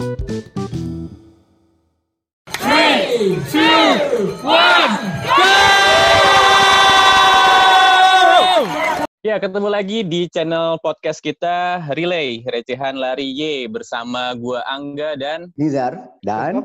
Ya, ketemu lagi di channel podcast kita Relay Recehan Lari Y bersama gua Angga dan Nizar dan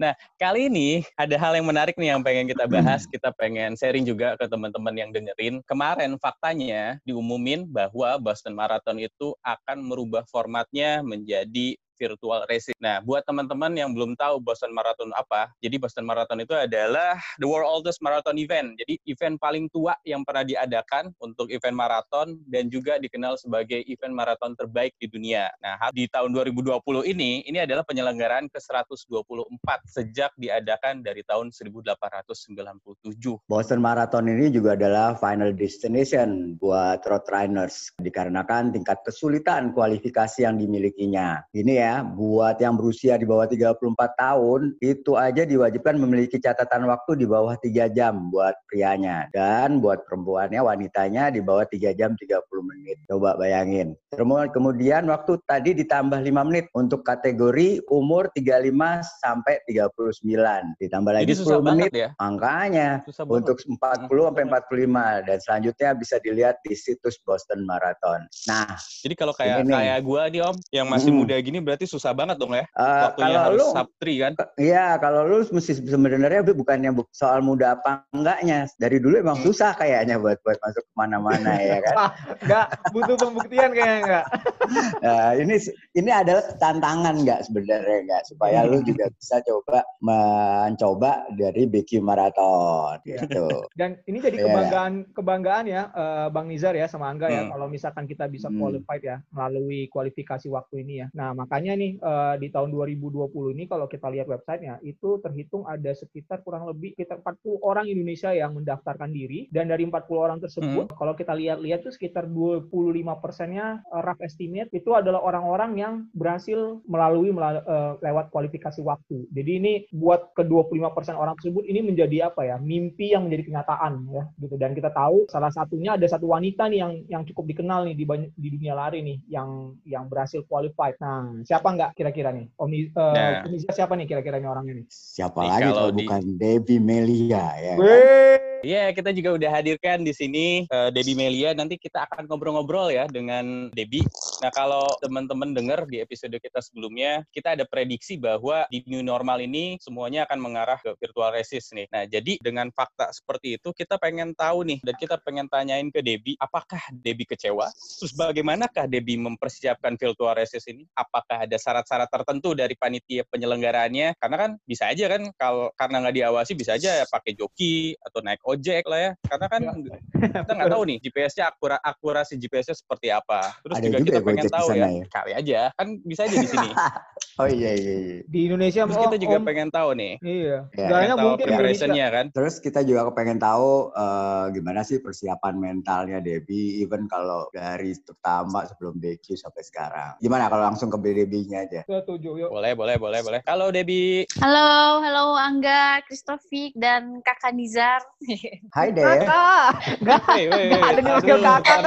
Nah, kali ini ada hal yang menarik nih yang pengen kita bahas. Kita pengen sharing juga ke teman-teman yang dengerin. Kemarin faktanya diumumin bahwa Boston Marathon itu akan merubah formatnya menjadi virtual racing. Nah, buat teman-teman yang belum tahu Boston Marathon apa, jadi Boston Marathon itu adalah the world oldest marathon event. Jadi event paling tua yang pernah diadakan untuk event marathon dan juga dikenal sebagai event marathon terbaik di dunia. Nah, di tahun 2020 ini, ini adalah penyelenggaraan ke-124 sejak diadakan dari tahun 1897. Boston Marathon ini juga adalah final destination buat road runners dikarenakan tingkat kesulitan kualifikasi yang dimilikinya. Ini ya buat yang berusia di bawah 34 tahun, itu aja diwajibkan memiliki catatan waktu di bawah 3 jam buat prianya. Dan buat perempuannya, wanitanya di bawah 3 jam 30 menit. Coba bayangin. Kemudian waktu tadi ditambah 5 menit untuk kategori umur 35 sampai 39. Ditambah lagi Jadi 10 menit. Ya? Makanya susah untuk 40 sampai 45 dan selanjutnya bisa dilihat di situs Boston Marathon. Nah, jadi kalau kayak kayak gua nih Om yang masih hmm. muda gini berarti susah banget dong ya. Uh, Waktunya kalau harus lu, sabtri kan? Iya, kalau lu mesti sebenarnya bukannya soal muda apa enggaknya. Dari dulu emang susah kayaknya buat buat masuk ke mana-mana ya kan. enggak, butuh pembuktian kayaknya enggak. nah, ini ini adalah tantangan enggak sebenarnya enggak supaya lu juga bisa coba mencoba dari BQ Marathon gitu. Dan ini jadi iya. kebanggaan yeah. kebanggaan ya uh, Bang Nizar ya sama Angga ya hmm. kalau misalkan kita bisa hmm. qualified ya melalui kualifikasi waktu ini ya. Nah, maka makanya nih uh, di tahun 2020 ini kalau kita lihat websitenya itu terhitung ada sekitar kurang lebih kita 40 orang Indonesia yang mendaftarkan diri dan dari 40 orang tersebut hmm. kalau kita lihat-lihat tuh sekitar 25 persennya uh, rough estimate itu adalah orang-orang yang berhasil melalui melalui uh, lewat kualifikasi waktu. Jadi ini buat ke 25 persen orang tersebut ini menjadi apa ya mimpi yang menjadi kenyataan ya gitu dan kita tahu salah satunya ada satu wanita nih yang yang cukup dikenal nih di di dunia lari nih yang yang berhasil qualified. Nah siapa nggak kira-kira nih? Om uh, nah. siapa nih kira-kira nih orangnya nih? Siapa nih, lagi kalau di... bukan Debbie Melia ya. Kan? Iya, yeah, kita juga udah hadirkan di sini uh, Debbie Melia. Nanti kita akan ngobrol-ngobrol ya dengan Debbie. Nah, kalau teman-teman dengar di episode kita sebelumnya, kita ada prediksi bahwa di new normal ini semuanya akan mengarah ke virtual resist nih. Nah, jadi dengan fakta seperti itu, kita pengen tahu nih, dan kita pengen tanyain ke Debbie, apakah Debbie kecewa? Terus bagaimanakah Debbie mempersiapkan virtual resist ini? Apakah ada syarat-syarat tertentu dari panitia penyelenggaraannya? Karena kan bisa aja kan, kalau karena nggak diawasi, bisa aja pakai joki atau naik ojek lah ya. Karena kan ya. kita nggak tahu nih GPS-nya akura akurasi GPS-nya seperti apa. Terus Ada juga, juga kita pengen tahu ya, ya? Kali aja. Kan bisa aja di sini. Oh iya, iya iya. Di Indonesia terus kita juga om, pengen tahu nih. Iya. Ya, tahu preparationnya kan. Terus kita juga pengen tahu uh, gimana sih persiapan mentalnya Debbie even kalau dari pertama sebelum BQ sampai sekarang. Gimana kalau langsung ke Debbie-nya aja? Setuju yuk. Boleh boleh boleh boleh. Halo Debbie. Halo halo Angga Kristofik dan Kakak Nizar Hai deh. Kakak. Enggak. ada yang manggil kakak.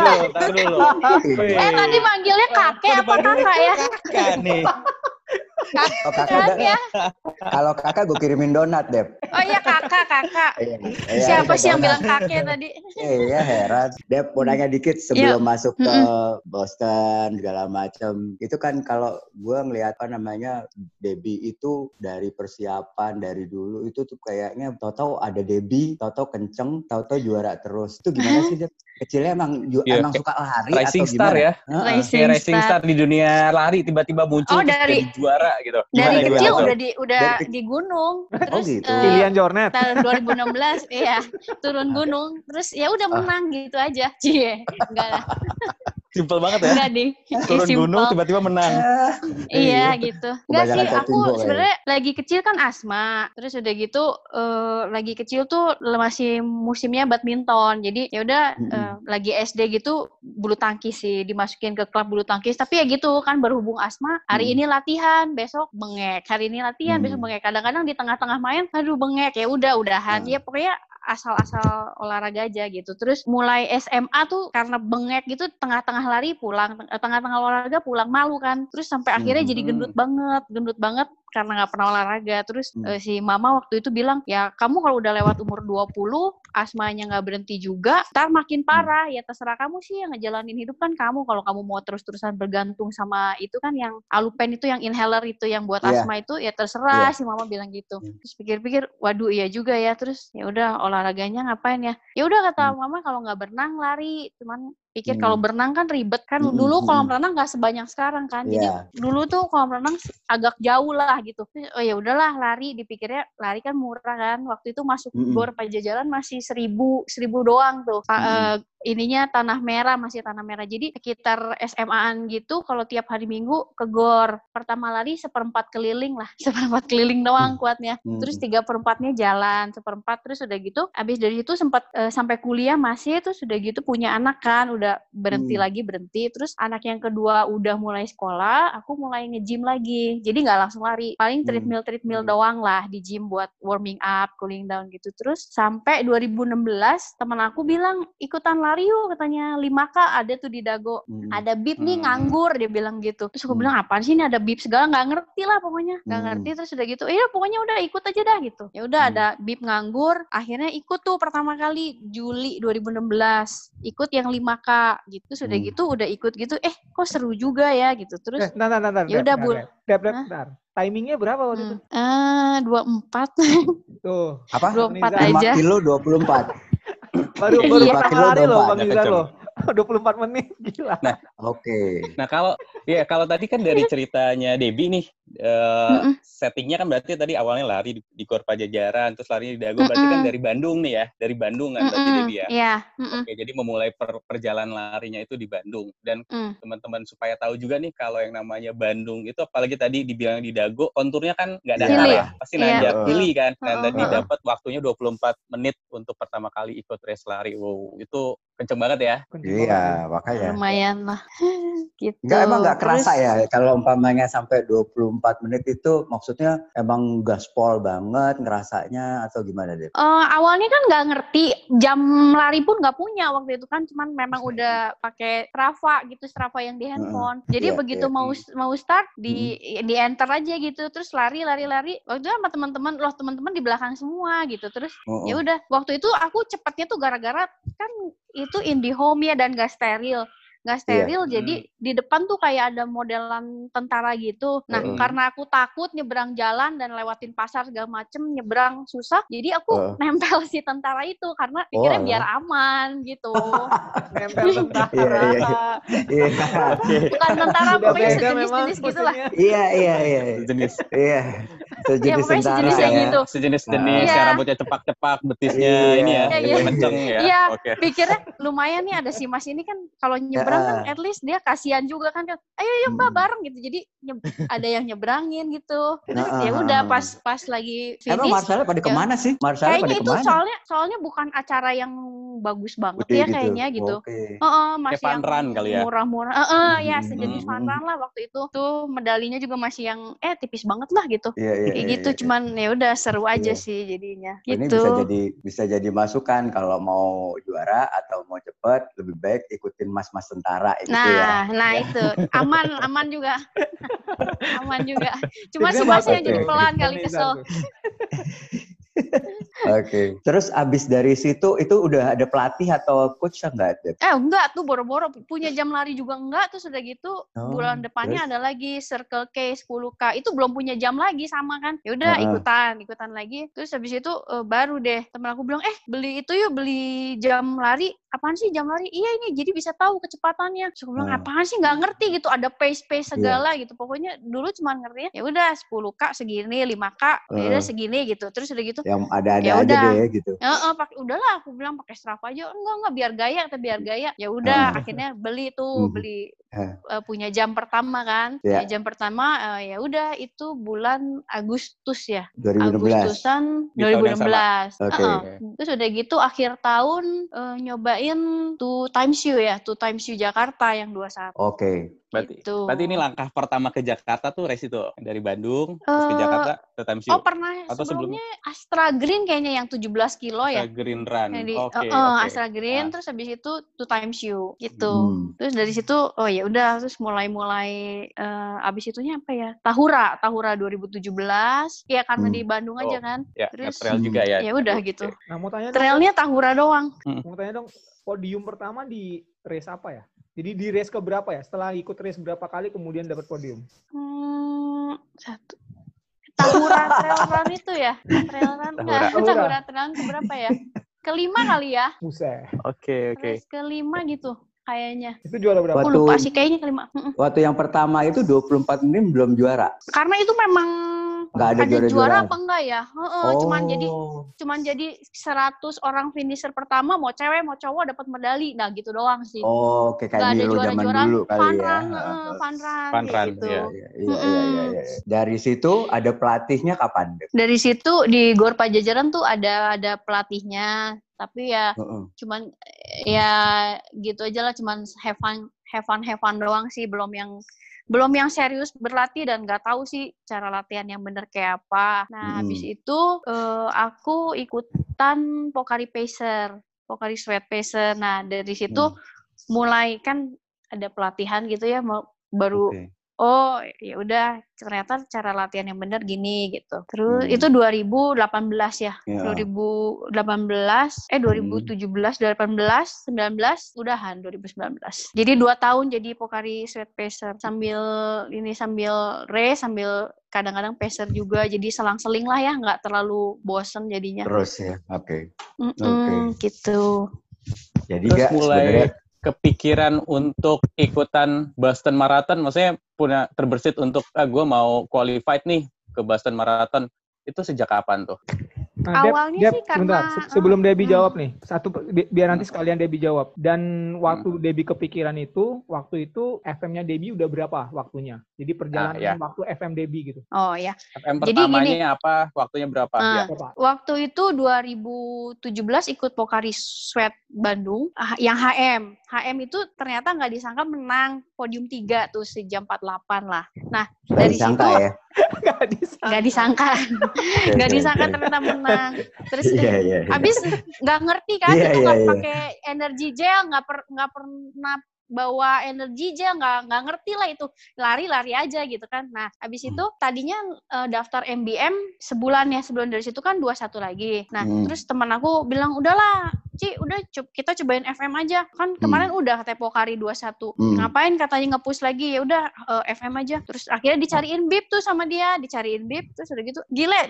dulu. Eh tadi manggilnya kakek apa kakak ya? Kakak nih. Oh, kakak ya. Kalau kakak gue kirimin donat, Dep. Oh iya kakak, kakak. Iya, iya, Siapa sih yang bilang kakek tadi? Iya, heran. Dep, mau nanya dikit sebelum Yuk. masuk ke Boston segala macam. Itu kan kalau gue ngeliat apa namanya Debbie itu dari persiapan dari dulu itu tuh kayaknya tau-tau ada Debbie, tau-tau kenceng, tau-tau juara terus. Itu gimana sih, Dep? Kecilnya emang yeah. emang suka lari Rising atau star gimana? ya. Uh-uh. Rising, Rising star. star di dunia lari tiba-tiba muncul oh, dari, juara gitu. Dari Gimana kecil udah di udah dari, di gunung. Oh, terus oh gitu. Uh, Pilihan Jornet. Tahun 2016 iya, turun gunung. Terus ya udah ah. menang gitu aja. Cie. Enggak lah. Simpel banget ya. Enggak deh. Turun Simple. gunung tiba-tiba menang. iya gitu. Enggak sih aku sebenarnya lagi kecil kan asma. Terus udah gitu uh, lagi kecil tuh masih musimnya badminton. Jadi ya udah mm -hmm. uh, lagi SD gitu bulu tangkis sih dimasukin ke klub bulu tangkis. Tapi ya gitu kan berhubung asma, hari mm. ini latihan, besok bengek. Hari ini latihan, mm. besok bengek. Kadang-kadang di tengah-tengah main aduh bengek ya udah udahan. Mm. Ya pokoknya asal-asal olahraga aja gitu. Terus mulai SMA tuh karena bengek gitu tengah-tengah lari pulang, tengah-tengah olahraga pulang malu kan. Terus sampai akhirnya jadi gendut banget, gendut banget karena nggak pernah olahraga. Terus hmm. uh, si mama waktu itu bilang, ya kamu kalau udah lewat umur 20, asmanya nggak berhenti juga, ntar makin parah. Hmm. Ya terserah kamu sih yang ngejalanin hidup kan kamu. Kalau kamu mau terus-terusan bergantung sama itu kan yang alupen itu, yang inhaler itu, yang buat yeah. asma itu, ya terserah yeah. si mama bilang gitu. Hmm. Terus pikir-pikir, waduh iya juga ya. Terus ya udah olahraganya ngapain ya? Ya udah kata hmm. mama kalau nggak berenang lari, cuman pikir hmm. kalau berenang kan ribet kan hmm. dulu kolam renang nggak sebanyak sekarang kan yeah. jadi dulu tuh kolam renang agak jauh lah gitu oh ya udahlah lari dipikirnya lari kan murah kan waktu itu masuk hmm. gor pajajaran masih seribu seribu doang tuh hmm. uh, ininya tanah merah masih tanah merah jadi sekitar SMA-an gitu kalau tiap hari minggu ke gor pertama lari seperempat keliling lah seperempat keliling doang hmm. kuatnya terus tiga perempatnya jalan seperempat terus udah gitu abis dari itu sempat uh, sampai kuliah masih tuh sudah gitu punya anak kan udah berhenti hmm. lagi berhenti terus anak yang kedua udah mulai sekolah aku mulai nge-gym lagi jadi nggak langsung lari paling treadmill treadmill hmm. doang lah di gym buat warming up cooling down gitu terus sampai 2016 teman aku bilang ikutan lari yuk katanya 5k ada tuh di Dago hmm. ada bib nih hmm. nganggur dia bilang gitu terus aku hmm. bilang apa sih ini ada bib segala nggak ngerti lah pokoknya nggak hmm. ngerti terus udah gitu iya pokoknya udah ikut aja dah gitu ya udah hmm. ada bib nganggur akhirnya ikut tuh pertama kali Juli 2016 ikut yang 5k gitu sudah hmm. gitu udah ikut gitu eh kok seru juga ya gitu. Terus eh, nah, nah, nah, ya udah bul timingnya berapa waktu hmm. itu eh dua empat. Tuh. Apa? Dua empat aja. kilo dua puluh empat. Baru baru iya. pertama hari loh bang Izar loh 24 menit gila. Nah, oke. Okay. Nah, kalau ya kalau tadi kan dari ceritanya Debbie nih uh, mm -mm. settingnya kan berarti tadi awalnya lari di, di Kor Pajajaran, terus lari di Dago, mm -mm. berarti kan dari Bandung nih ya, dari Bandung kan mm -mm. berarti Debbie ya. Yeah. Mm -mm. Oke, jadi memulai per, perjalanan larinya itu di Bandung dan mm. teman-teman supaya tahu juga nih kalau yang namanya Bandung itu apalagi tadi dibilang di Dago, konturnya kan nggak ada yeah. ya, pasti yeah. nanjak uh. pilih kan. Dan uh, tadi dapat waktunya 24 menit untuk pertama kali ikut race lari. Wow, itu kenceng banget ya. Iya, makanya. Lumayan lah. gitu. Enggak, emang nggak kerasa ya kalau umpamanya sampai 24 menit itu maksudnya emang gaspol banget ngerasanya atau gimana deh? Uh, awalnya kan nggak ngerti, jam lari pun nggak punya waktu itu kan, cuman memang udah pakai Strava gitu, Strava yang di handphone. Jadi yeah, begitu yeah. mau mau start di hmm. di enter aja gitu, terus lari lari lari. Waktu itu sama teman-teman, loh teman-teman di belakang semua gitu. Terus oh, oh. ya udah, waktu itu aku cepatnya tuh gara-gara kan itu home ya dan gak steril nggak iya. steril iya. jadi hmm. di depan tuh kayak ada modelan tentara gitu nah hmm. karena aku takut nyebrang jalan dan lewatin pasar segala macem nyebrang susah jadi aku uh. nempel si tentara itu karena pikirnya oh, biar aman gitu nempel tentara iya, iya. bukan tentara pokoknya sejenis-jenis gitu lah iya iya iya sejenis iya sejenis ya, sejenis ya. gitu sejenis-jenis nah. yang rambutnya cepak-cepak betisnya ini ya iya, kenceng ya iya pikirnya lumayan nih ada si mas ini kan kalau nyebrang nyebrang kan at least dia kasihan juga kan ayo yuk mbak hmm. bareng gitu. Jadi ada yang nyebrangin gitu. Terus nah, ya udah pas pas lagi finish emang Marcel pada ya, ke mana sih? Marcel kayaknya itu ke mana? soalnya soalnya bukan acara yang bagus banget ya gitu. kayaknya gitu. Okay. uh, uh, masih yang run kali ya? murah-murah. Uh, uh, ya hmm, sejenis hmm. run lah waktu itu. Tuh medalinya juga masih yang eh tipis banget lah gitu. Yeah, yeah, kayak yeah, gitu yeah, cuman ya udah seru aja yeah. sih jadinya. Gitu ini bisa jadi bisa jadi masukan kalau mau juara atau mau cepet lebih baik ikutin mas-mas tentara gitu nah, ya. Nah, itu aman aman juga. aman juga. Cuma si masnya jadi pelan kali kesel. Oke. Okay. Terus abis dari situ itu udah ada pelatih atau coach enggak ada? Eh enggak tuh boro-boro punya jam lari juga enggak terus udah gitu oh, bulan depannya terus? ada lagi Circle K 10K itu belum punya jam lagi sama kan. Ya udah uh -huh. ikutan, ikutan lagi. Terus habis itu uh, baru deh temen aku bilang, "Eh, beli itu yuk, beli jam lari." Apaan sih jam lari? Iya ini jadi bisa tahu kecepatannya. Terus aku bilang, uh. "Apaan sih nggak ngerti gitu, ada pace-pace iya. segala yeah. gitu." Pokoknya dulu cuma ngerti ya udah 10K segini, 5K, uh. ya udah segini gitu. Terus udah gitu. Yang ada-ada ya aja deh gitu. Ya, uh, pakai udahlah aku bilang pakai Strava aja. Enggak enggak biar gaya atau biar gaya. Ya udah uh. akhirnya beli tuh, hmm. beli uh, punya jam pertama kan. Yeah. Ya, jam pertama uh, ya udah itu bulan Agustus ya. 2016. Agustusan 2016. Okay. Uh, terus udah gitu akhir tahun uh, nyobain tuh Times You ya, tuh Times You Jakarta yang 21. Oke. Okay. Berarti, gitu. berarti ini langkah pertama ke Jakarta tuh race itu dari Bandung uh, terus ke Eh, Jakarta ke Times Oh pernah Atau sebelumnya Astra Green kayaknya yang 17 kilo ya. Ke Green Run. Yang di Oke, eh, eh, oke. Astra Green Ah. terus habis itu two times you gitu. Hmm. Terus dari situ oh ya udah terus mulai-mulai eh, abis itunya apa ya? Tahura, Tahura 2017. Ya karena Hmm. di Bandung Oh, aja kan. Ya, Terus trail juga ya. ya udah gitu. Nah, mau tanya dong, Trailnya Tahura doang. mau tanya dong, podium pertama di race apa ya? Jadi di race ke berapa ya? Setelah ikut race berapa kali kemudian dapat podium? Hmm, satu. Tahura Trail Run itu ya? Trail Run enggak? Tahura. Tahura Trail Run ke berapa ya? Kelima kali ya? Buset. Oke, oke. Race kelima gitu kayaknya. Itu juara berapa? Aku Waktu- lupa sih kayaknya kelima. Waktu yang pertama itu 24 menit belum juara. Karena itu memang Nggak ada ada juara juara-juaraan. apa enggak ya? Heeh, cuman jadi cuman jadi 100 orang finisher pertama mau cewek mau cowok dapat medali. Nah, gitu doang sih. Oh, oke Nggak kayak ada zaman juara-juaraan. dulu kali Fun ya. run, heeh, fun run, Fun kayak run, gitu. iya. Iya, iya, iya, iya, iya. Dari situ ada pelatihnya kapan? Dek? Dari situ di Gor Pajajaran tuh ada ada pelatihnya, tapi ya Heeh. cuman ya gitu aja lah cuman have fun have fun have fun doang sih belum yang belum yang serius berlatih dan nggak tahu sih cara latihan yang bener kayak apa. Nah, habis Mm-mm. itu eh, aku ikutan Pokari Pacer, Pokari Sweat Pacer. Nah, dari situ Hmm. mulai kan ada pelatihan gitu ya mau baru Oke. Oh ya udah ternyata cara latihan yang bener gini gitu. Terus Hmm. itu 2018 ya. Ya. 2018 eh 2017 2018 19 udahan 2019 jadi dua tahun jadi Pokari Sweat Pacer sambil ini sambil race sambil kadang-kadang pacer juga jadi selang-seling lah ya nggak terlalu bosen jadinya Terus ya. Oke. Mm-mm, gitu Jadi Terus gak mulai sebenarnya kepikiran untuk ikutan Boston Marathon, maksudnya punya terbersit untuk ah gue mau qualified nih ke Boston Marathon. Itu sejak kapan tuh? Nah, Awalnya Dep, sih karena- sebentar, se- sebelum Debbie Hmm. jawab nih, satu bi- biar nanti sekalian Debbie jawab. Dan waktu Debbie kepikiran itu, waktu itu FM-nya Debbie udah berapa waktunya? Jadi perjalanan ya. waktu FM Debbie gitu. oh ya FM Jadi pertamanya gini. apa? Waktunya berapa? Ah. Ya. Waktu itu 2017 ikut Pokari Sweat Bandung ah, yang HM. HM itu ternyata nggak disangka menang podium 3 tuh sejam 48 lah. Nah, Gak dari disangka situ ya. Nggak disangka. nggak disangka, nggak disangka ternyata menang. Terus Iya, eh, iya. iya. habis nggak ngerti kan Iya, itu nggak iya. pakai energi gel, nggak per, nggak pernah bawa energi gel nggak nggak ngerti lah itu lari-lari aja gitu kan nah habis Hmm. itu tadinya eh, daftar MBM sebulan ya sebelum dari situ kan 21 lagi nah Hmm. terus teman aku bilang udahlah Ci udah co- kita cobain FM aja kan kemarin udah kata Pokari 21 Hmm. ngapain katanya nge-push lagi ya udah eh, FM aja terus akhirnya dicariin bib tuh sama dia dicariin bib terus udah gitu gile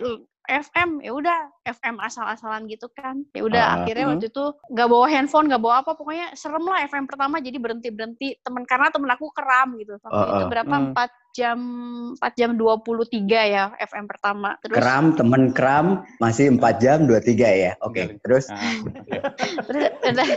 FM ya udah FM asal-asalan gitu kan ya udah Ah. akhirnya Hmm. waktu itu nggak bawa handphone nggak bawa apa pokoknya serem lah FM pertama jadi berhenti berhenti temen karena temen aku keram gitu waktu Ah, itu ah. berapa Hmm. empat jam 4 jam 23 ya FM pertama. Terus? Kram, temen kram, masih 4 jam 23 ya. Oke, terus? Ah, iya. terus udah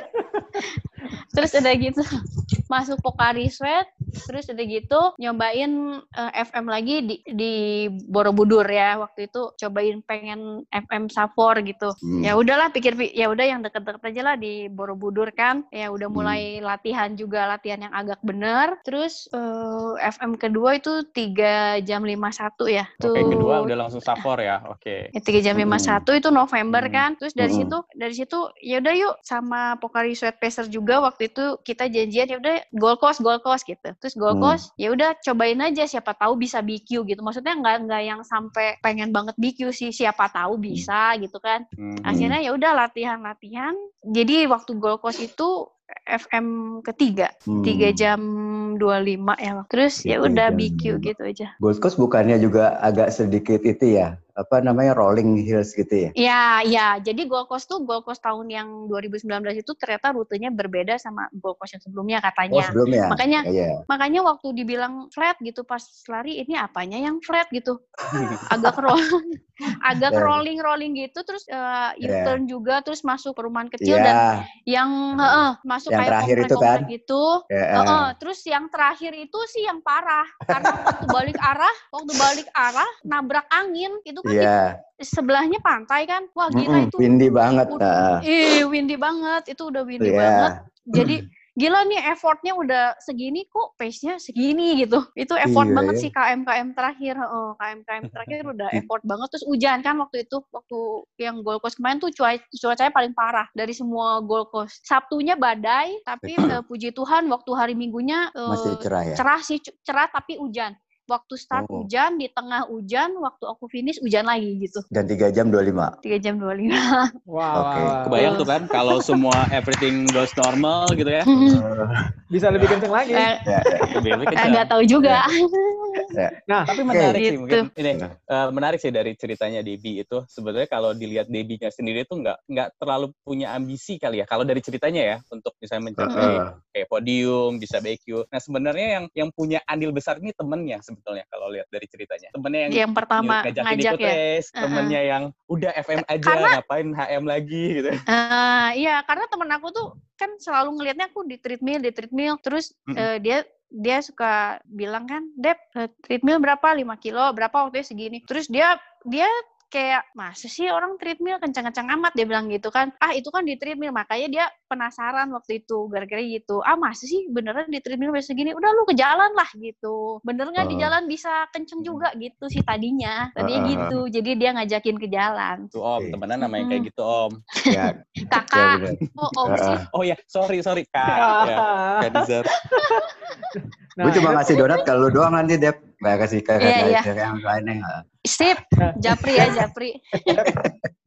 terus udah gitu masuk Pokari Sweat terus udah gitu nyobain eh, FM lagi di di Borobudur ya waktu itu cobain pengen FM Safor gitu Hmm. ya udahlah pikir ya udah yang deket-deket aja lah di Borobudur kan ya udah Hmm. mulai latihan juga latihan yang agak bener terus eh, FM kedua itu 3 jam 51 ya Oke, kedua udah langsung safor ya. Oke. Ya, tiga jam lima satu itu November Hmm. kan. Terus dari Hmm. situ dari situ ya udah yuk sama Pokari Sweat Pacer juga waktu itu kita janjian ya udah Gold Coast Gold Coast gitu. Terus Gold Hmm. Coast ya udah cobain aja siapa tahu bisa BQ gitu. Maksudnya nggak nggak yang sampai pengen banget BQ sih siapa tahu bisa gitu kan. Hmm. Akhirnya ya udah latihan-latihan. Jadi waktu Gold Coast itu FM ketiga Hmm. tiga jam 25 ya. Terus ya udah BQ 25. gitu aja. Gold Coast bukannya juga agak sedikit itu ya? Apa namanya rolling hills gitu ya? Ya, ya. Jadi Gold Coast tuh Gold Coast tahun yang 2019 itu ternyata rutenya berbeda sama Gold Coast yang sebelumnya Oh katanya. sebelumnya? Makanya Iya. makanya waktu dibilang flat gitu pas lari ini apanya yang flat gitu. Agak rolling agak Ya. rolling rolling gitu terus Ya. U-turn juga terus masuk perumahan kecil Iya. dan yang heeh, masuk Yang kayak terakhir itu kan? gitu. Ya, Heeh, terus yang terakhir itu sih yang parah karena waktu balik arah, waktu balik arah nabrak angin itu kan di Iya. sebelahnya pantai kan. Wah, gila Mm-mm, itu. windy banget. Ih, windy banget. Itu udah windy Iya. banget. Jadi gila nih effortnya udah segini kok pace-nya segini gitu. Itu effort Iya, banget ya. sih KM-KM terakhir. Heeh, KM-KM terakhir udah effort banget. Terus hujan kan waktu itu, waktu yang Gold Coast kemarin tuh cuaca cuacanya paling parah dari semua Gold Coast. Sabtunya badai, tapi eh, puji Tuhan waktu hari Minggunya eh, Masih cerah ya? cerah sih, cerah tapi hujan. Waktu start Oh. hujan, di tengah hujan, waktu aku finish hujan lagi gitu. Dan 3 jam 25. 3 jam 25. Wow, Oke. wow, wow. Kebayang tuh kan kalau semua everything goes normal gitu ya. Bisa lebih kenceng lagi. Eh, Ya, ya. Lebih lebih eh, kencang. nggak tahu juga. Nah, Tapi menarik sih Gitu. mungkin ini Nah. eh, menarik sih dari ceritanya Debbie itu sebenarnya kalau dilihat Debbie-nya sendiri tuh nggak nggak terlalu punya ambisi kali ya kalau dari ceritanya ya untuk misalnya mencapai Heeh. kayak podium bisa BQ. Nah sebenarnya yang yang punya andil besar ini temennya sebetulnya kalau lihat dari ceritanya. Temennya yang yang pertama ngajak ikut ya. race, Heeh. temennya yang udah FM aja Karena- ngapain HM lagi gitu. Eh, iya, karena temen aku tuh kan selalu ngelihatnya aku di treadmill, di treadmill, terus Mm-mm. eh, dia dia suka bilang kan, Dep, treadmill berapa? 5 kilo, berapa waktunya segini. Terus dia dia kayak masa sih orang treadmill kencang-kencang amat? Dia bilang gitu kan. Ah itu kan di treadmill. Makanya dia penasaran waktu itu gara-gara gitu. Ah masa sih beneran di treadmill bisa segini? Udah lu ke jalan lah gitu. Bener nggak di Oh. jalan bisa kenceng juga? Gitu sih tadinya. Tadinya Heeh. gitu. Jadi dia ngajakin ke jalan. Tuh Om, temenan namanya kayak Mm. gitu Om. Ya, ya kakak benar. oh om sih. Heeh. Oh ya, sorry sorry. Kak. ya, Kak Gue cuma itu- ngasih donat kalau lu doang nanti Dep. Gak kasih ke Iya, iya. ke yang lainnya. Sip, Japri ya Japri.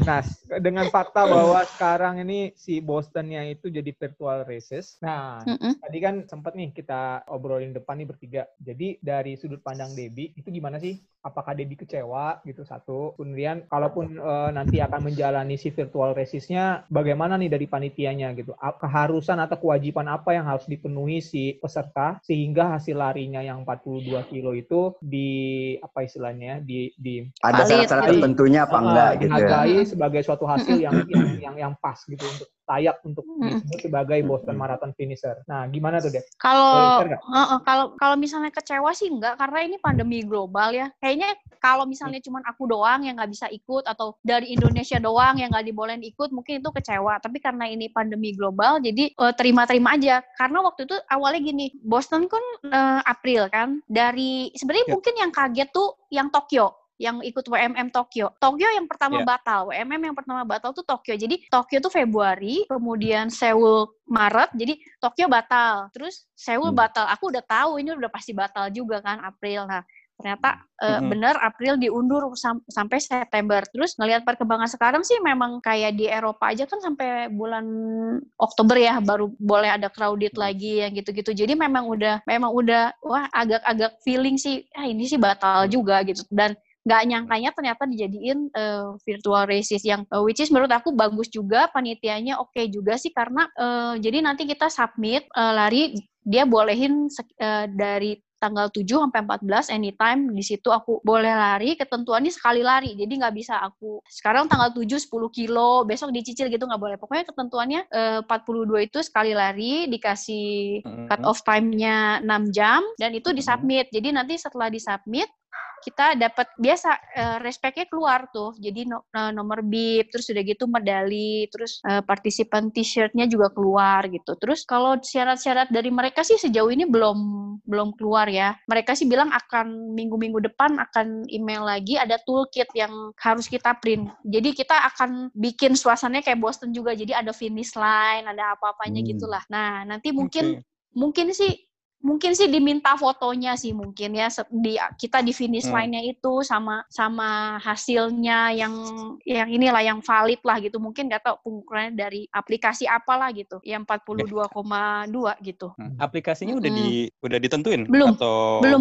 Nah, dengan fakta bahwa sekarang ini si Bostonnya itu jadi virtual races. Nah, Mm-mm. tadi kan sempat nih kita obrolin depan nih bertiga. Jadi dari sudut pandang Debbie itu gimana sih? Apakah Debbie kecewa gitu satu? Kemudian kalaupun eh, nanti akan menjalani si virtual races-nya, bagaimana nih dari panitianya gitu? Keharusan atau kewajiban apa yang harus dipenuhi si peserta sehingga hasil larinya yang 42 kilo itu di apa istilahnya di di Ada syarat-syarat tertentunya apa uh, enggak gitu ya? Sebagai suatu hasil yang yang yang, yang pas gitu untuk layak untuk Mm. disebut sebagai Boston Marathon finisher. Nah, gimana tuh? Boleh Kalau kalau kalau misalnya kecewa sih enggak karena ini pandemi global ya. Kayaknya kalau misalnya cuman aku doang yang nggak bisa ikut atau dari Indonesia doang yang nggak dibolehin ikut mungkin itu kecewa. Tapi karena ini pandemi global jadi eh, terima-terima aja. Karena waktu itu awalnya gini, Boston kan eh, April kan. Dari sebenarnya Ya. mungkin yang kaget tuh yang Tokyo yang ikut WMM Tokyo. Tokyo yang pertama Ya. batal, WMM yang pertama batal tuh Tokyo. Jadi Tokyo tuh Februari, kemudian Seoul Maret, jadi Tokyo batal. Terus Seoul Hmm. batal. Aku udah tahu ini udah pasti batal juga kan April. Nah, ternyata eh, Mm-mm. bener April diundur sam- sampai September. Terus ngelihat perkembangan sekarang sih memang kayak di Eropa aja kan sampai bulan Oktober ya baru boleh ada crowded lagi yang gitu-gitu. Jadi memang udah memang udah wah agak-agak feeling sih ah ini sih batal juga gitu. Dan nggak nyangkanya ternyata dijadiin eh, virtual races yang eh, which is menurut aku bagus juga panitianya oke juga sih karena eh, jadi nanti kita submit eh, lari dia bolehin eh, dari tanggal 7 sampai 14 anytime di situ aku boleh lari ketentuannya sekali lari jadi nggak bisa aku sekarang tanggal 7 10 kilo besok dicicil gitu nggak boleh. Pokoknya ketentuannya eh, 42 itu sekali lari dikasih cut off time-nya 6 jam dan itu disubmit. Jadi nanti setelah disubmit kita dapat biasa eh, respect-nya keluar tuh. Jadi no- eh, nomor bib, terus udah gitu medali, terus eh, partisipan t-shirtnya juga keluar gitu. Terus kalau syarat-syarat dari mereka sih sejauh ini belum belum keluar ya. Mereka sih bilang akan minggu-minggu depan akan email lagi ada toolkit yang harus kita print. Jadi kita akan bikin suasananya kayak Boston juga. Jadi ada finish line, ada apa-apanya Hmm. gitulah. Nah, nanti mungkin Oke. mungkin sih mungkin sih diminta fotonya sih mungkin ya di kita di finish Hmm. line-nya itu sama sama hasilnya yang yang inilah yang valid lah gitu mungkin nggak tahu pengukurannya dari aplikasi apalah gitu yang 42,2 gitu Hmm, Aplikasinya udah Mm-mm. di udah ditentuin Belum. atau Belum,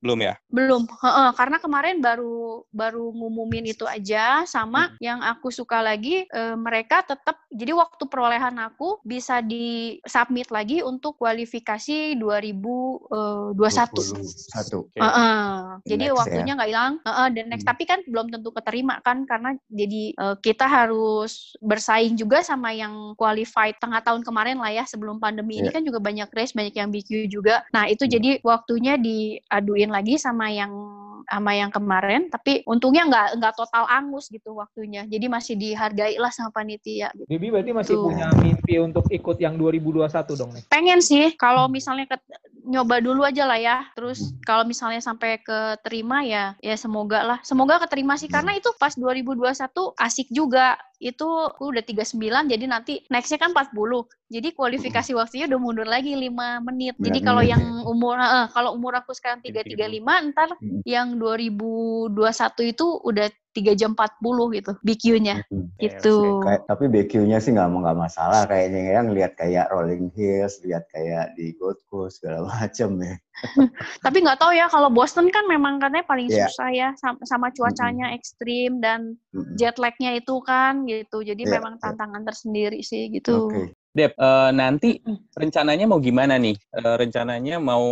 belum ya? belum heeh, karena kemarin baru baru ngumumin itu aja sama Hmm. yang aku suka lagi eh, mereka tetap jadi waktu perolehan aku bisa di submit lagi untuk kualifikasi 2021 Satu. Oke. Heeh. The Jadi next waktunya nggak hilang. Heeh, dan next Hmm. tapi kan belum tentu keterima kan karena jadi eh, kita harus bersaing juga sama yang qualified tengah tahun kemarin lah ya sebelum pandemi ini Iya. kan juga banyak race banyak yang BQ juga. Nah itu Hmm. jadi waktunya diaduin lagi sama yang sama yang kemarin, tapi untungnya nggak nggak total angus gitu waktunya. Jadi masih dihargai lah sama panitia. Gitu. Bibi berarti masih Tuh. punya mimpi untuk ikut yang 2021 dong nih? Pengen sih, kalau misalnya ke, nyoba dulu aja lah ya. Terus kalau misalnya sampai keterima ya, ya semoga lah. Semoga keterima sih karena itu pas 2021 asik juga itu aku udah 39 jadi nanti nextnya kan 40 jadi kualifikasi hmm. waktunya udah mundur lagi 5 menit jadi kalau yang umur uh, kalau umur aku sekarang 335 ntar hmm. yang 2021 itu udah tiga jam 40 gitu BQ-nya hmm. gitu. Kayak, tapi BQ-nya sih nggak nggak masalah kayaknya yang lihat kayak Rolling Hills, lihat kayak di Gold Coast segala macam ya. tapi nggak tahu ya kalau Boston kan memang katanya paling yeah. susah ya sama, sama cuacanya mm-hmm. ekstrim dan mm-hmm. jet lag-nya itu kan gitu. Jadi yeah, memang tantangan yeah. tersendiri sih gitu. Okay. Dep, uh, nanti rencananya mau gimana nih? Uh, rencananya mau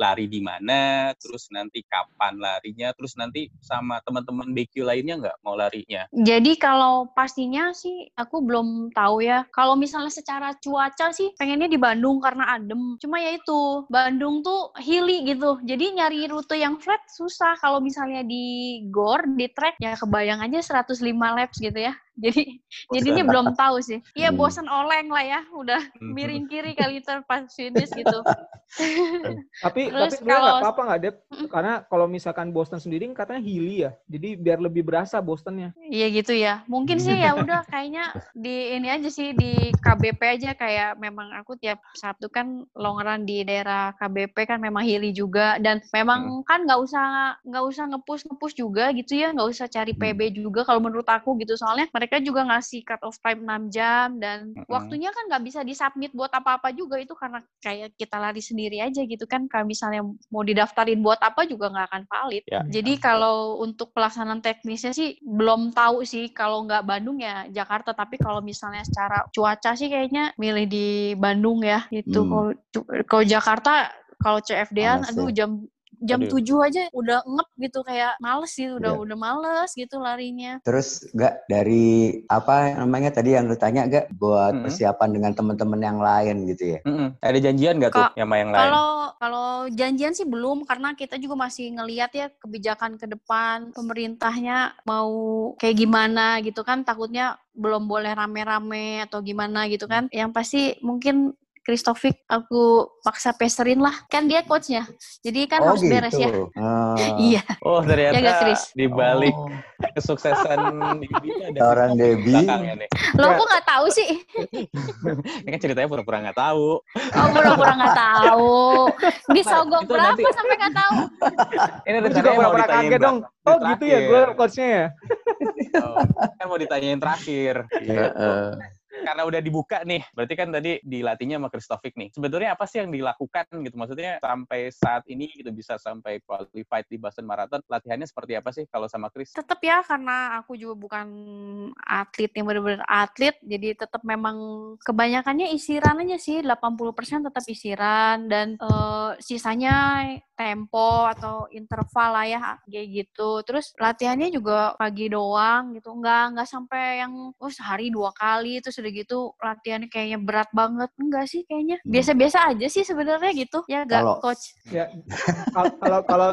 lari di mana? Terus nanti kapan larinya? Terus nanti sama teman-teman BQ lainnya nggak mau larinya? Jadi kalau pastinya sih aku belum tahu ya. Kalau misalnya secara cuaca sih pengennya di Bandung karena adem. Cuma ya itu Bandung tuh hilly gitu. Jadi nyari rute yang flat susah. Kalau misalnya di gor, di trek ya kebayang aja 105 laps gitu ya. Jadi jadi ini belum tahu sih. Iya hmm. bosan oleng lah ya, udah hmm. miring kiri kali pas finish gitu. tapi Terus tapi kalau apa-apa nggak Dep? Karena kalau misalkan Boston sendiri katanya hilly ya, jadi biar lebih berasa Bostonnya. Iya gitu ya. Mungkin sih ya udah kayaknya di ini aja sih di KBP aja kayak memang aku tiap Sabtu kan long run di daerah KBP kan memang hilly juga dan memang hmm. kan nggak usah nggak usah ngepush ngepush juga gitu ya, nggak usah cari PB hmm. juga kalau menurut aku gitu soalnya mereka juga ngasih cut off time 6 jam dan mm-hmm. waktunya kan nggak bisa disubmit buat apa-apa juga itu karena kayak kita lari sendiri aja gitu kan kalau misalnya mau didaftarin buat apa juga nggak akan valid. Yeah. Jadi kalau untuk pelaksanaan teknisnya sih belum tahu sih kalau nggak Bandung ya Jakarta tapi kalau misalnya secara cuaca sih kayaknya milih di Bandung ya itu hmm. kalau Jakarta kalau CFD-an aduh ya. jam jam Aduh. 7 aja udah ngep gitu kayak males sih udah yeah. udah males gitu larinya. Terus gak dari apa namanya tadi yang lu tanya gak buat mm -hmm. persiapan dengan teman-teman yang lain gitu ya? Mm -hmm. Ada janjian gak tuh sama yang lain? Kalau kalau janjian sih belum karena kita juga masih ngeliat ya kebijakan ke depan pemerintahnya mau kayak gimana gitu kan takutnya belum boleh rame-rame atau gimana gitu kan. Yang pasti mungkin Kristovic aku paksa peserin lah. Kan dia coachnya. Jadi kan oh, harus gitu. beres ya. Oh. iya. Oh ternyata ya Chris? di balik oh. kesuksesan ada orang Debbie. lo kok nggak tahu sih. Ini kan ceritanya pura-pura nggak tahu. Oh pura-pura nggak tahu. Ini sogok berapa nanti... sampai nggak tahu? Ini juga pura-pura kaget dong. oh gitu ya gue coachnya ya? Oh, kan mau ditanyain terakhir. Gitu. uh karena udah dibuka nih, berarti kan tadi dilatihnya sama Kristovic nih. Sebetulnya apa sih yang dilakukan gitu? Maksudnya sampai saat ini gitu bisa sampai qualified di Boston Marathon, latihannya seperti apa sih kalau sama Chris? Tetap ya, karena aku juga bukan atlet yang benar-benar atlet, jadi tetap memang kebanyakannya isiran aja sih, 80% tetap isiran dan uh, sisanya tempo atau interval lah ya kayak gitu. Terus latihannya juga pagi doang gitu, nggak nggak sampai yang oh sehari dua kali itu sudah gitu latihannya kayaknya berat banget. Enggak sih kayaknya. Hmm. biasa-biasa aja sih sebenarnya gitu. Ya enggak coach? Ya kalau kalau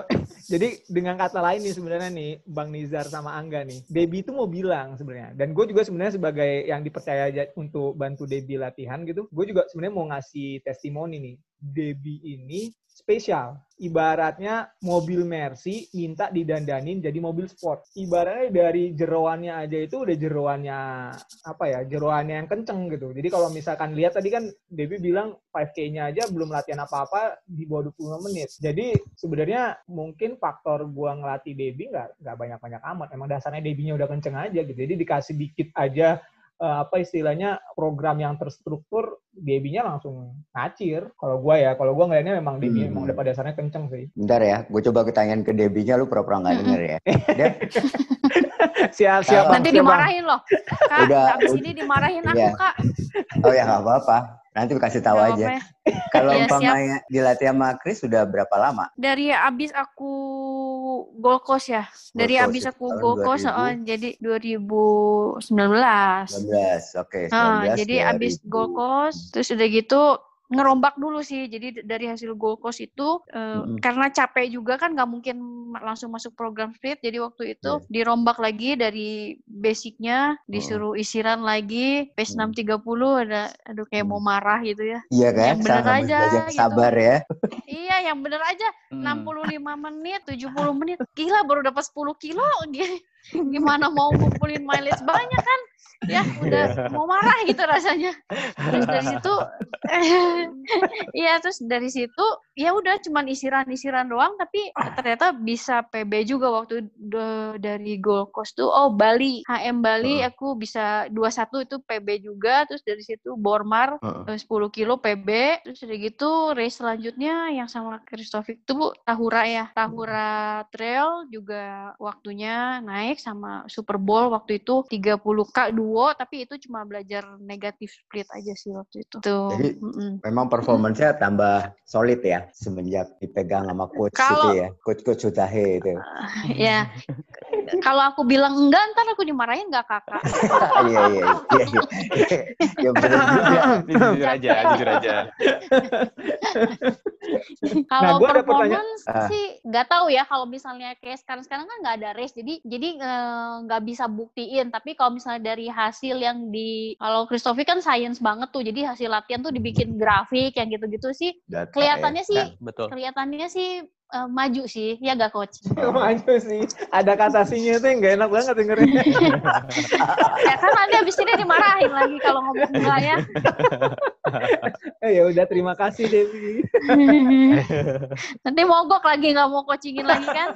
jadi dengan kata lain nih sebenarnya nih Bang Nizar sama Angga nih. Debi itu mau bilang sebenarnya dan gue juga sebenarnya sebagai yang dipercaya untuk bantu Debi latihan gitu gue juga sebenarnya mau ngasih testimoni nih Debi ini spesial. Ibaratnya mobil Mercy minta didandanin jadi mobil sport. Ibaratnya dari jeroannya aja itu udah jeroannya apa ya? Jeroannya yang kenceng gitu. Jadi kalau misalkan lihat tadi kan Debbie bilang 5K-nya aja belum latihan apa-apa di bawah 25 menit. Jadi sebenarnya mungkin faktor gua ngelatih Debbie nggak nggak banyak-banyak amat. Emang dasarnya Debbie-nya udah kenceng aja gitu. Jadi dikasih dikit aja uh, apa istilahnya program yang terstruktur Debinya langsung ngacir. Kalau gue ya, kalau gue ngeliatnya memang Debi hmm. memang udah pada dasarnya kenceng sih. Bentar ya, gue coba ketanyain ke Debinya, lu pura-pura nggak denger ya. siap siap. Nanti dimarahin loh. Kak, udah, abis ini dimarahin aku iya. kak. Oh ya nggak apa-apa. Nanti kasih tahu aja. Ya. Kalau ya, umpamanya dilatih sama Chris sudah berapa lama? Dari abis aku Gold Coast ya. Dari Gold abis ya, aku Gold Coast, oh, jadi 2019. 19, oke. Okay, oh, jadi 2000. abis Gold Coast, terus udah gitu ngerombak dulu sih. Jadi dari hasil Gold Coast itu uh, mm-hmm. karena capek juga kan nggak mungkin langsung masuk program speed. Jadi waktu itu yeah. dirombak lagi dari basicnya, disuruh isiran lagi. Pace mm. 630 ada aduh kayak mm. mau marah gitu ya. Iya kan? Yang bener aja gitu. sabar ya. iya, yang bener aja. Mm. 65 menit, 70 menit. Gila baru dapat 10 kilo. Gimana mau ngumpulin mileage banyak kan? ya udah mau marah gitu rasanya. Terus dari situ Iya terus dari situ ya udah cuman isiran-isiran doang tapi ternyata bisa PB juga waktu dari Gold Coast tuh. Oh Bali HM Bali uh. aku bisa 21 itu PB juga. Terus dari situ Bormar uh. 10 kilo PB terus dari gitu race selanjutnya yang sama Kristovic tuh Tahura ya. Tahura Trail juga waktunya naik sama Super Bowl waktu itu 30k duo tapi itu cuma belajar negatif split aja sih waktu itu tuh Jadi Mm-mm. memang performanya tambah solid ya semenjak dipegang sama coach kalau, itu ya, coach-coach Utahe itu. Uh, ya, kalau aku bilang enggak, ntar aku dimarahin nggak kakak? iya iya iya. iya. Ya benar juga. jujur aja, jujur aja. kalau nah, performance uh. sih nggak tahu ya. Kalau misalnya kayak sekarang-sekarang kan nggak ada race, jadi jadi eh, nggak bisa buktiin. Tapi kalau misalnya dari hasil yang di kalau Kristofi kan science banget tuh, jadi hasil latihan tuh dibikin grafik yang gitu-gitu sih. Data, kelihatannya ya. sih, nah, betul. kelihatannya sih uh, maju sih, ya gak coach? maju sih. Ada kasasinya tuh yang gak enak banget dengerin. ya kan nanti abis ini dimarahin lagi kalau ngomong enggak ya. eh ya udah terima kasih Devi. nanti mogok lagi nggak mau coachingin lagi kan?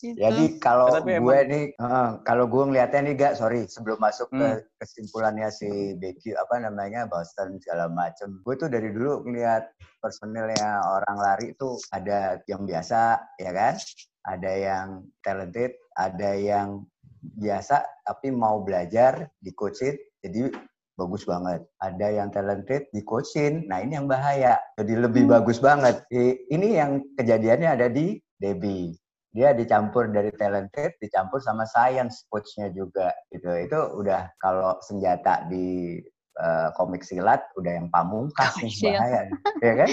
Gitu. Jadi kalau gue emang... nih, uh, kalau gue ngeliatnya nih gak, sorry sebelum masuk hmm. ke kesimpulannya si Becky apa namanya Boston segala macem, gue tuh dari dulu ngeliat personilnya orang lari itu ada yang biasa, ya kan? Ada yang talented, ada yang biasa tapi mau belajar di coachin, jadi bagus banget. Ada yang talented di coachin, nah ini yang bahaya. Jadi lebih hmm. bagus banget. Ini yang kejadiannya ada di Debbie dia dicampur dari talented dicampur sama science coachnya juga gitu itu udah kalau senjata di uh, komik silat udah yang pamungkas nih bahaya ya kan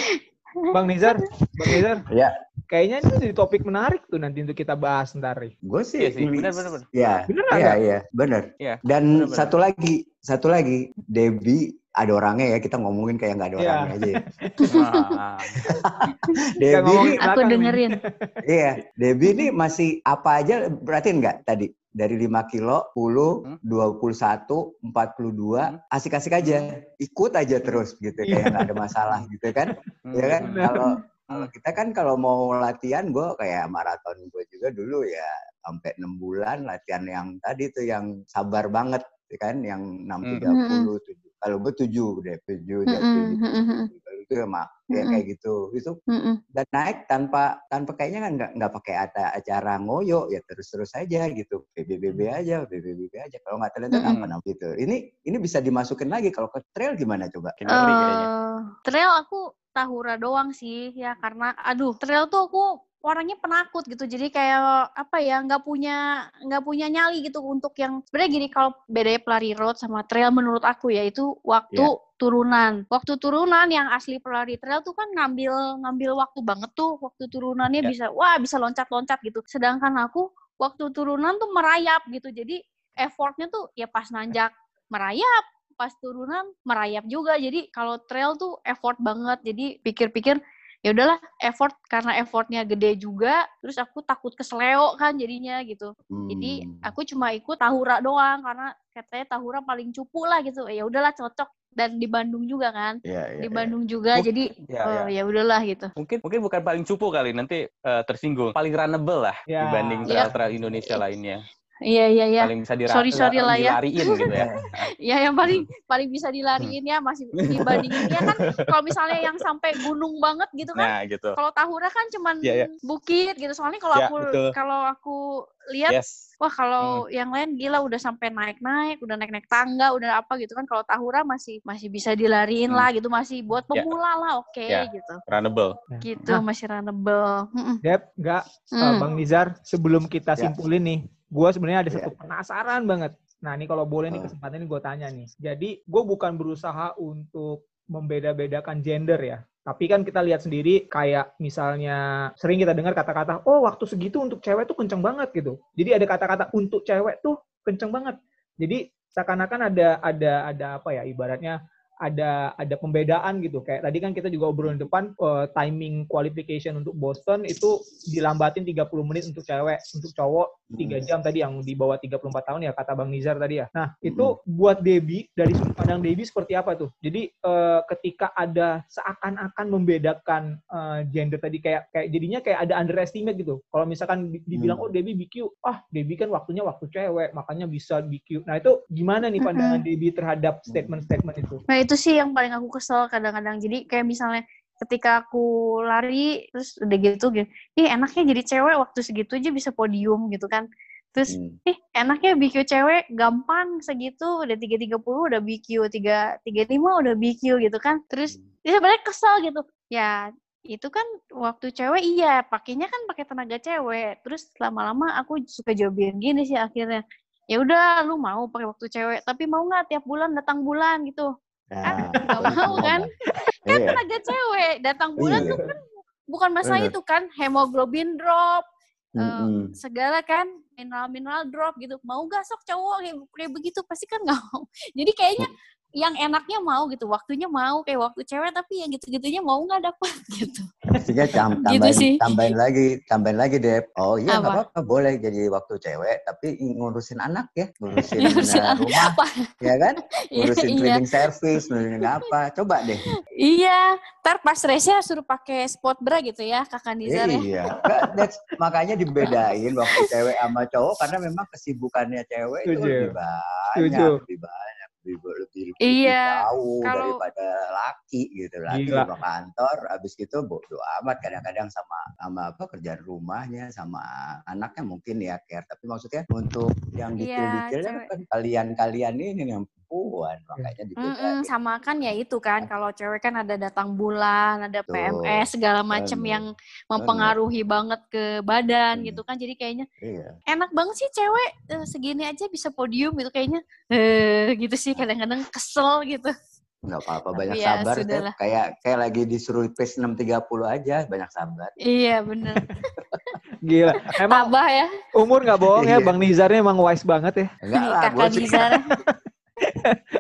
Bang Nizar, Bang Nizar. Ya. Kayaknya ini jadi topik menarik tuh nanti untuk kita bahas ntar. Gue sih, iya sih. Benar, benar, benar. Ya, benar iya, iya, benar. Ya, Dan benar, benar. satu lagi, satu lagi, Debbie ada orangnya ya kita ngomongin kayak nggak ada yeah. orangnya aja. Ya. Debbie ini aku dengerin. Iya, Debbie ini masih apa aja berarti nggak tadi? Dari 5 kilo, 10, hmm? 21, 42, hmm? asik-asik aja. Ikut aja terus gitu, kayak nggak ada masalah gitu kan. Hmm. Ya kan? Kalau kalau kita kan kalau mau latihan, gue kayak maraton gue juga dulu ya sampai enam bulan latihan yang tadi tuh yang sabar banget kan, yang 6, 30, hmm kalau gue tujuh deh tujuh dan tujuh itu emang ya kayak gitu. Itu dan naik tanpa tanpa kayaknya kan nggak nggak pakai ada acara ngoyo ya terus terus aja gitu. BBBB aja BBBB aja. Kalau nggak ternyata apa namanya gitu. Ini ini bisa dimasukin lagi kalau ke trail gimana coba? Uh, trail aku tahura doang sih ya karena aduh trail tuh aku orangnya penakut gitu. Jadi kayak apa ya nggak punya nggak punya nyali gitu untuk yang sebenarnya gini kalau bedanya pelari road sama trail menurut aku ya itu waktu yeah. turunan. Waktu turunan yang asli pelari trail tuh kan ngambil ngambil waktu banget tuh. Waktu turunannya yeah. bisa wah bisa loncat-loncat gitu. Sedangkan aku waktu turunan tuh merayap gitu. Jadi effortnya tuh ya pas nanjak merayap pas turunan merayap juga. Jadi kalau trail tuh effort banget. Jadi pikir-pikir ya udahlah effort karena effortnya gede juga terus aku takut kesleo kan jadinya gitu hmm. jadi aku cuma ikut tahura doang karena katanya tahura paling cupu lah gitu ya udahlah cocok dan di Bandung juga kan ya, ya, di iya. Bandung ya. juga oh, jadi ya, ya. ya udahlah gitu mungkin mungkin bukan paling cupu kali nanti uh, tersinggung paling runnable lah ya. dibanding trail-trail Indonesia lainnya Iya iya iya. Paling bisa dira sorry, sorry lah ya. dilariin gitu ya. Iya yang paling paling bisa dilariin ya masih dibandinginnya kan kalau misalnya yang sampai gunung banget gitu kan. Nah, gitu. Kalau Tahura kan cuman yeah, yeah. bukit gitu. Soalnya kalau yeah, aku kalau aku lihat yes. wah kalau hmm. yang lain gila udah sampai naik-naik, udah naik-naik tangga, udah apa gitu kan. Kalau Tahura masih masih bisa dilariin hmm. lah gitu, masih buat ya. pemula yeah. lah oke okay, ya, yeah. gitu. Runnable. Gitu nah. masih runnable. Dep, enggak hmm. uh, Bang Nizar sebelum kita ya. simpulin nih gue sebenarnya ada yeah. satu penasaran banget. Nah, ini kalau boleh nih kesempatan ini gue tanya nih. Jadi, gue bukan berusaha untuk membeda-bedakan gender ya. Tapi kan kita lihat sendiri kayak misalnya sering kita dengar kata-kata, oh waktu segitu untuk cewek tuh kenceng banget gitu. Jadi ada kata-kata untuk cewek tuh kenceng banget. Jadi seakan-akan ada ada ada apa ya ibaratnya ada ada pembedaan gitu. Kayak tadi kan kita juga obrolin depan uh, timing qualification untuk Boston itu dilambatin 30 menit untuk cewek, untuk cowok 3 hmm. jam tadi yang di bawah 34 tahun ya kata Bang Nizar tadi ya. Nah, itu hmm. buat Debbie dari sudut pandang Debbie seperti apa tuh? Jadi uh, ketika ada seakan-akan membedakan uh, gender tadi kayak kayak jadinya kayak ada underestimate gitu. Kalau misalkan dibilang hmm. oh Debbie BQ, ah Debbie kan waktunya waktu cewek, makanya bisa BQ. Nah, itu gimana nih pandangan mm -hmm. Debbie terhadap statement-statement itu? Nah, itu sih yang paling aku kesel kadang-kadang. Jadi kayak misalnya ketika aku lari terus udah gitu gitu ih enaknya jadi cewek waktu segitu aja bisa podium gitu kan terus hmm. ih enaknya BQ cewek gampang segitu udah tiga tiga puluh udah BQ tiga tiga lima udah BQ gitu kan terus hmm. ya sebenarnya kesel gitu ya itu kan waktu cewek iya pakainya kan pakai tenaga cewek terus lama-lama aku suka jawabin gini sih akhirnya ya udah lu mau pakai waktu cewek tapi mau nggak tiap bulan datang bulan gitu nah, nggak mau kan? kan iya. tenaga cewek datang bulan iya. tuh kan bukan masalah itu kan hemoglobin drop mm -hmm. uh, segala kan mineral-mineral drop gitu mau gak sok cowok kayak, kayak begitu pasti kan nggak mau jadi kayaknya yang enaknya mau gitu waktunya mau kayak waktu cewek tapi yang gitu-gitunya mau nggak dapat gitu. Sehingga tam gitu tambahin, gitu sih. tambahin lagi tambahin lagi deh oh iya nggak apa-apa boleh jadi waktu cewek tapi ngurusin anak ya ngurusin uh, rumah apa? ya kan? Iya, ngurusin iya, cleaning iya. service ngurusin apa coba deh. Iya ntar pas race suruh pakai sport bra gitu ya kakak Nizar ya. Iya That's, makanya dibedain waktu cewek sama cowok karena memang kesibukannya cewek itu lebih banyak lebih banyak lebih lebih, iya, tahu kalau... daripada laki gitu laki di kantor habis itu bodo amat kadang-kadang sama sama apa kerjaan rumahnya sama anaknya mungkin ya care. Tapi maksudnya untuk yang detail-detailnya iya, kan kalian-kalian ini yang perempuan iya. makanya dibedain. Mm -mm, sama kan ya itu kan kalau cewek kan ada datang bulan, ada Tuh, PMS segala macam yang mempengaruhi bener. banget ke badan hmm. gitu kan. Jadi kayaknya iya. enak banget sih cewek uh, segini aja bisa podium gitu kayaknya. Eh gitu sih kadang-kadang kesel gitu. Enggak apa-apa, banyak ya, sabar. Kayak, kayak kayak lagi disuruh pace 630 aja, banyak sabar. Iya, bener. Gila. Emang Abah ya. Umur nggak bohong ya, iya. Bang Nizarnya emang wise banget ya. Enggak lah, Kakak Nizar.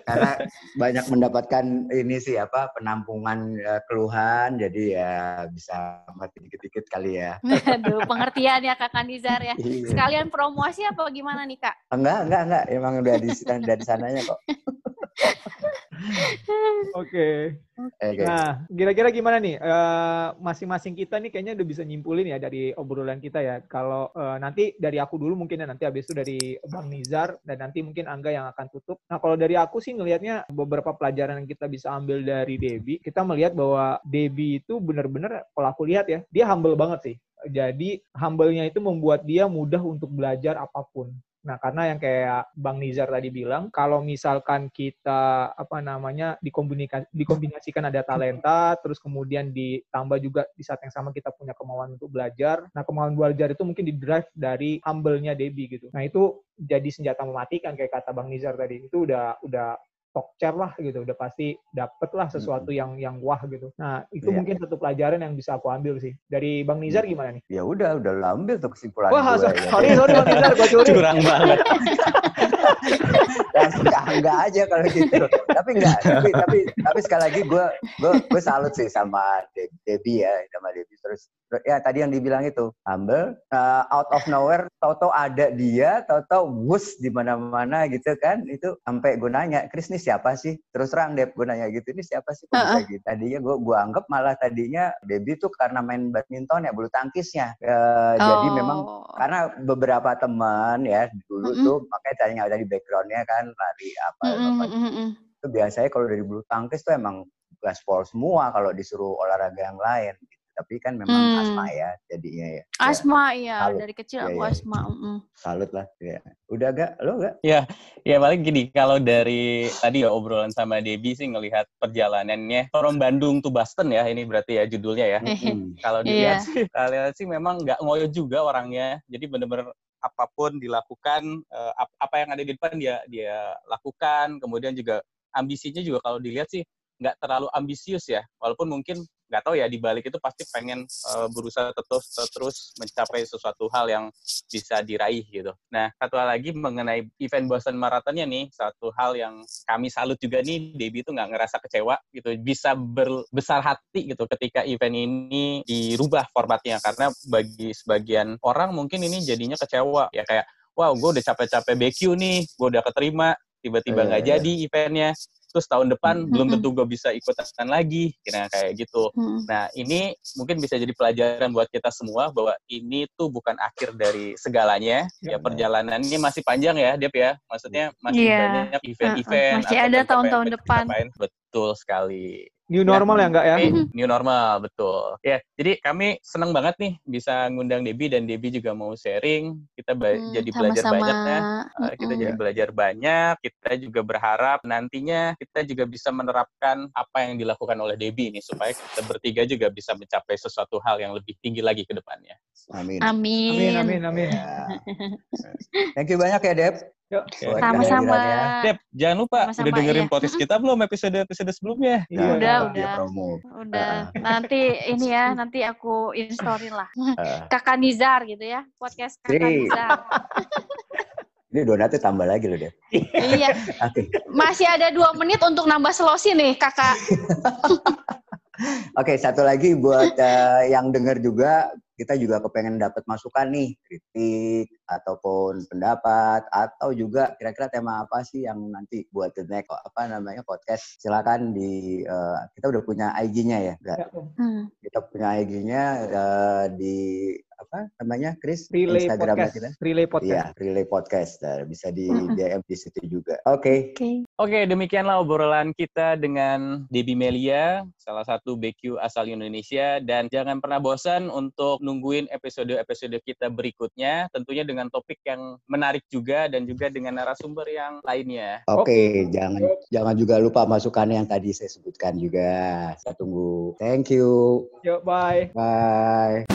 karena banyak mendapatkan ini sih apa penampungan uh, keluhan jadi ya bisa mati dikit-dikit kali ya. Aduh, pengertian ya Kak Nizar ya. Iya. Sekalian promosi apa gimana nih Kak? Enggak, enggak, enggak. Emang udah di dari sananya kok. Oke. Okay. Nah, kira-kira gimana nih? Uh, masing-masing kita nih kayaknya udah bisa nyimpulin ya dari obrolan kita ya. Kalau uh, nanti dari aku dulu mungkin ya nanti habis itu dari Bang Nizar dan nanti mungkin Angga yang akan tutup. Nah, kalau dari aku sih ngelihatnya beberapa pelajaran yang kita bisa ambil dari Debbie, kita melihat bahwa Debbie itu benar-benar kalau aku lihat ya, dia humble banget sih. Jadi humble-nya itu membuat dia mudah untuk belajar apa pun. Nah, karena yang kayak Bang Nizar tadi bilang, kalau misalkan kita apa namanya dikombinasikan ada talenta, terus kemudian ditambah juga di saat yang sama kita punya kemauan untuk belajar. Nah, kemauan belajar itu mungkin di drive dari humble-nya Debbie gitu. Nah, itu jadi senjata mematikan kayak kata Bang Nizar tadi. Itu udah udah talk chair lah gitu. Udah pasti dapet lah sesuatu yang yang wah gitu. Nah itu yeah. mungkin satu pelajaran yang bisa aku ambil sih. Dari bang Nizar gimana nih? Ya udah udah ambil tuh kesimpulan wah gue, sorry ya. sorry bang Nizar gue curi. Curang banget. Langsung enggak aja kalau gitu. Tapi enggak tapi tapi tapi sekali lagi gue gue gue salut sih sama Debbie ya sama Debbie. Terus ya tadi yang dibilang itu humble uh, out of nowhere tau-tau ada dia tau-tau wus di mana-mana gitu kan. Itu sampai gue nanya Chris siapa sih terus terang deh gue nanya gitu ini siapa sih kok uh -uh. gitu tadinya gue gue anggap malah tadinya Debbie tuh karena main badminton ya bulu tangkisnya uh, oh. jadi memang karena beberapa teman ya dulu mm -hmm. tuh makanya tanya dari backgroundnya kan lari apa, mm -hmm. apa itu biasanya kalau dari bulu tangkis tuh emang gaspol semua kalau disuruh olahraga yang lain gitu tapi kan memang hmm. asma ya jadinya ya. Asma ya, ya. dari kecil ya, aku ya. asma. Mm. Salut lah ya. Udah gak? Lo gak? Ya, ya paling gini kalau dari tadi ya obrolan sama Debbie sih ngelihat perjalanannya from Bandung to Boston ya ini berarti ya judulnya ya. Hmm. kalau dilihat yeah. sih kalian sih memang nggak ngoyo juga orangnya. Jadi bener-bener apa pun dilakukan uh, apa yang ada di depan dia dia lakukan kemudian juga ambisinya juga kalau dilihat sih nggak terlalu ambisius ya walaupun mungkin nggak tahu ya di balik itu pasti pengen uh, berusaha terus terus mencapai sesuatu hal yang bisa diraih gitu. Nah satu hal lagi mengenai event Boston Marathonnya nih satu hal yang kami salut juga nih Debbie itu nggak ngerasa kecewa gitu bisa berbesar hati gitu ketika event ini dirubah formatnya karena bagi sebagian orang mungkin ini jadinya kecewa ya kayak wow gue udah capek-capek BQ nih gue udah keterima tiba-tiba nggak -tiba jadi eventnya. Terus tahun depan hmm. belum tentu gue bisa ikutan lagi. Kira kayak gitu. Hmm. nah ini mungkin bisa jadi pelajaran buat kita semua bahwa ini tuh bukan akhir dari segalanya. Ya, ya perjalanannya masih panjang ya Dep ya. Maksudnya masih yeah. banyak event-event masih ada tahun-tahun depan. betul sekali New normal ya, ya enggak ya? New normal, betul. Ya, jadi kami senang banget nih bisa ngundang Debbie dan Debbie juga mau sharing. Kita hmm, jadi belajar sama-sama. banyak ya. Uh, kita jadi belajar banyak. Kita juga berharap nantinya kita juga bisa menerapkan apa yang dilakukan oleh Debbie ini supaya kita bertiga juga bisa mencapai sesuatu hal yang lebih tinggi lagi ke depannya. Amin. Amin. Amin, amin, amin. Ya. Thank you banyak ya, Deb. Yuk, sama-sama. Dep, jangan lupa Sama-sama, udah dengerin iya. podcast kita belum episode-episode sebelumnya? Iya, udah, udah. Udah. Nanti ini ya, nanti aku installin lah. Kakak Nizar gitu ya, podcast Kakak Nizar. Ini donatnya tambah lagi loh, Dep. iya. Okay. Masih ada dua menit untuk nambah selosi nih, kakak. Oke, okay, satu lagi buat uh, yang dengar juga, kita juga kepengen dapat masukan nih, kritik, ataupun pendapat atau juga kira-kira tema apa sih yang nanti buat the next apa namanya podcast silakan di uh, kita udah punya IG-nya ya, ya hmm. kita punya IG-nya uh, di apa namanya Chris Relay Instagram podcast. kita Relay Podcast iya Relay Podcast nah, bisa di hmm. DM di situ juga oke okay. oke okay. okay, demikianlah obrolan kita dengan Debbie Melia salah satu BQ asal Indonesia dan jangan pernah bosan untuk nungguin episode-episode kita berikutnya tentunya dengan dengan topik yang menarik juga dan juga dengan narasumber yang lainnya. Oke, okay, jangan jangan juga lupa masukan yang tadi saya sebutkan juga. Saya tunggu. Thank you. Yuk, bye. Bye.